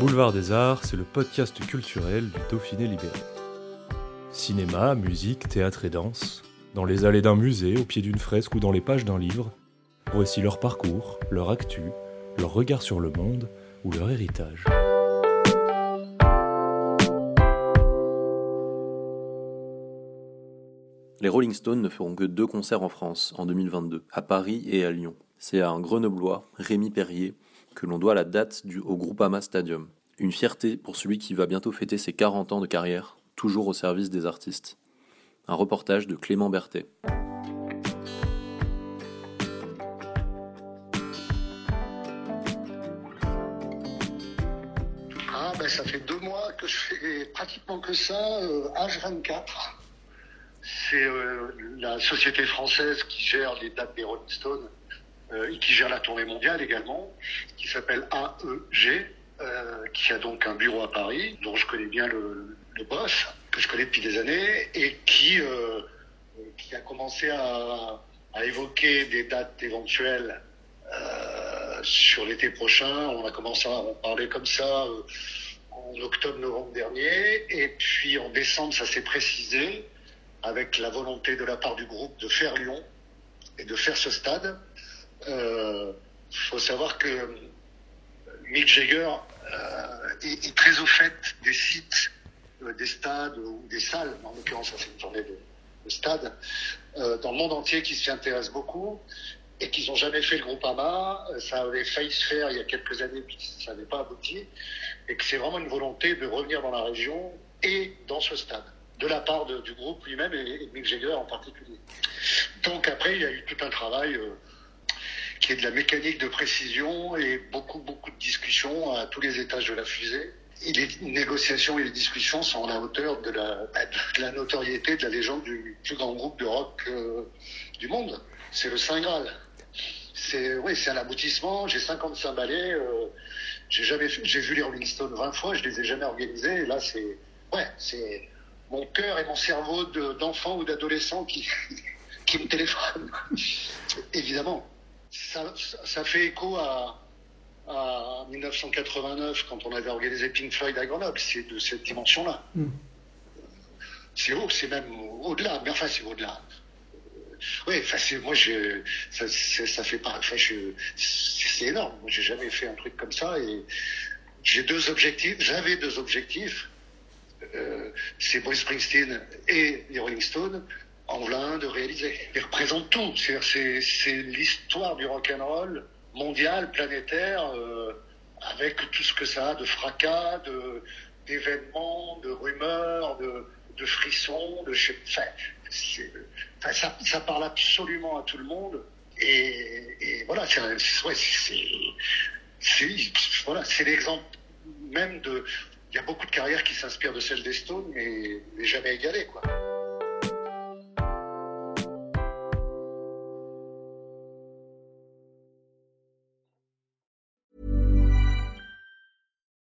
Boulevard des Arts, c'est le podcast culturel du Dauphiné libéré. Cinéma, musique, théâtre et danse, dans les allées d'un musée, au pied d'une fresque ou dans les pages d'un livre, voici leur parcours, leur actu, leur regard sur le monde ou leur héritage. Les Rolling Stones ne feront que deux concerts en France en 2022, à Paris et à Lyon. C'est à un grenoblois, Rémi Perrier, que l'on doit la date du au Groupama Stadium. Une fierté pour celui qui va bientôt fêter ses 40 ans de carrière, toujours au service des artistes. Un reportage de Clément Berthet. Ah ben ça fait deux mois que je fais pratiquement que ça, euh, H24. C'est euh, la société française qui gère les dates des Rolling Stones et qui gère la tournée mondiale également, qui s'appelle AEG, euh, qui a donc un bureau à Paris, dont je connais bien le, boss, que je connais depuis des années, et qui, euh, a commencé à, évoquer des dates éventuelles euh, sur l'été prochain. On a commencé à en parler comme ça euh, en octobre-novembre dernier, et puis en décembre, ça s'est précisé avec la volonté de la part du groupe de faire Lyon et de faire ce stade. Euh, faut savoir que Mick Jagger euh, est, est, très au fait des sites, euh, des stades ou des salles, en l'occurrence c'est une journée de, de stade, euh, dans le monde entier qui s'y intéressent beaucoup et qu'ils n'ont jamais fait le groupe AMA. Ça avait failli se faire il y a quelques années, puis ça n'avait pas abouti, et que c'est vraiment une volonté de revenir dans la région et dans ce stade de la part du groupe lui-même et, et Mick Jagger en particulier. Donc après, il y a eu tout un travail euh, qui est de la mécanique de précision et beaucoup, beaucoup de discussions à tous les étages de la fusée. Les négociations et les discussions sont à la hauteur de la, de la notoriété de la légende du plus grand groupe de rock euh, du monde. C'est le Saint Graal. C'est oui, c'est un aboutissement. J'ai 55 ballets. Euh, j'ai vu les Rolling Stones 20 fois. Je les ai jamais organisés. Là, c'est ouais, c'est mon cœur et mon cerveau d'enfant ou d'adolescent qui, qui me téléphone. Évidemment. Ça, ça, fait écho à, à 1989 quand on avait organisé Pink Floyd à Grenoble. C'est de cette dimension-là. Mm. C'est haut, c'est même au-delà. Mais enfin, c'est au-delà. Oui, enfin, moi, je, ça, ça fait pas, enfin, c'est énorme. Moi, j'ai jamais fait un truc comme ça et j'ai deux objectifs. J'avais deux objectifs euh, c'est Bruce Springsteen et les Rolling Stones en plein de réaliser. Ils représentent tout. C'est, l'histoire du rock and roll mondial, planétaire, euh, avec tout ce que ça a de fracas, d'événements, de rumeurs, de, frissons, de enfin, ça, parle absolument à tout le monde. Et, voilà, c'est, l'exemple même de, il y a beaucoup de carrières qui s'inspirent de celle des Stones, mais, mais jamais égalées.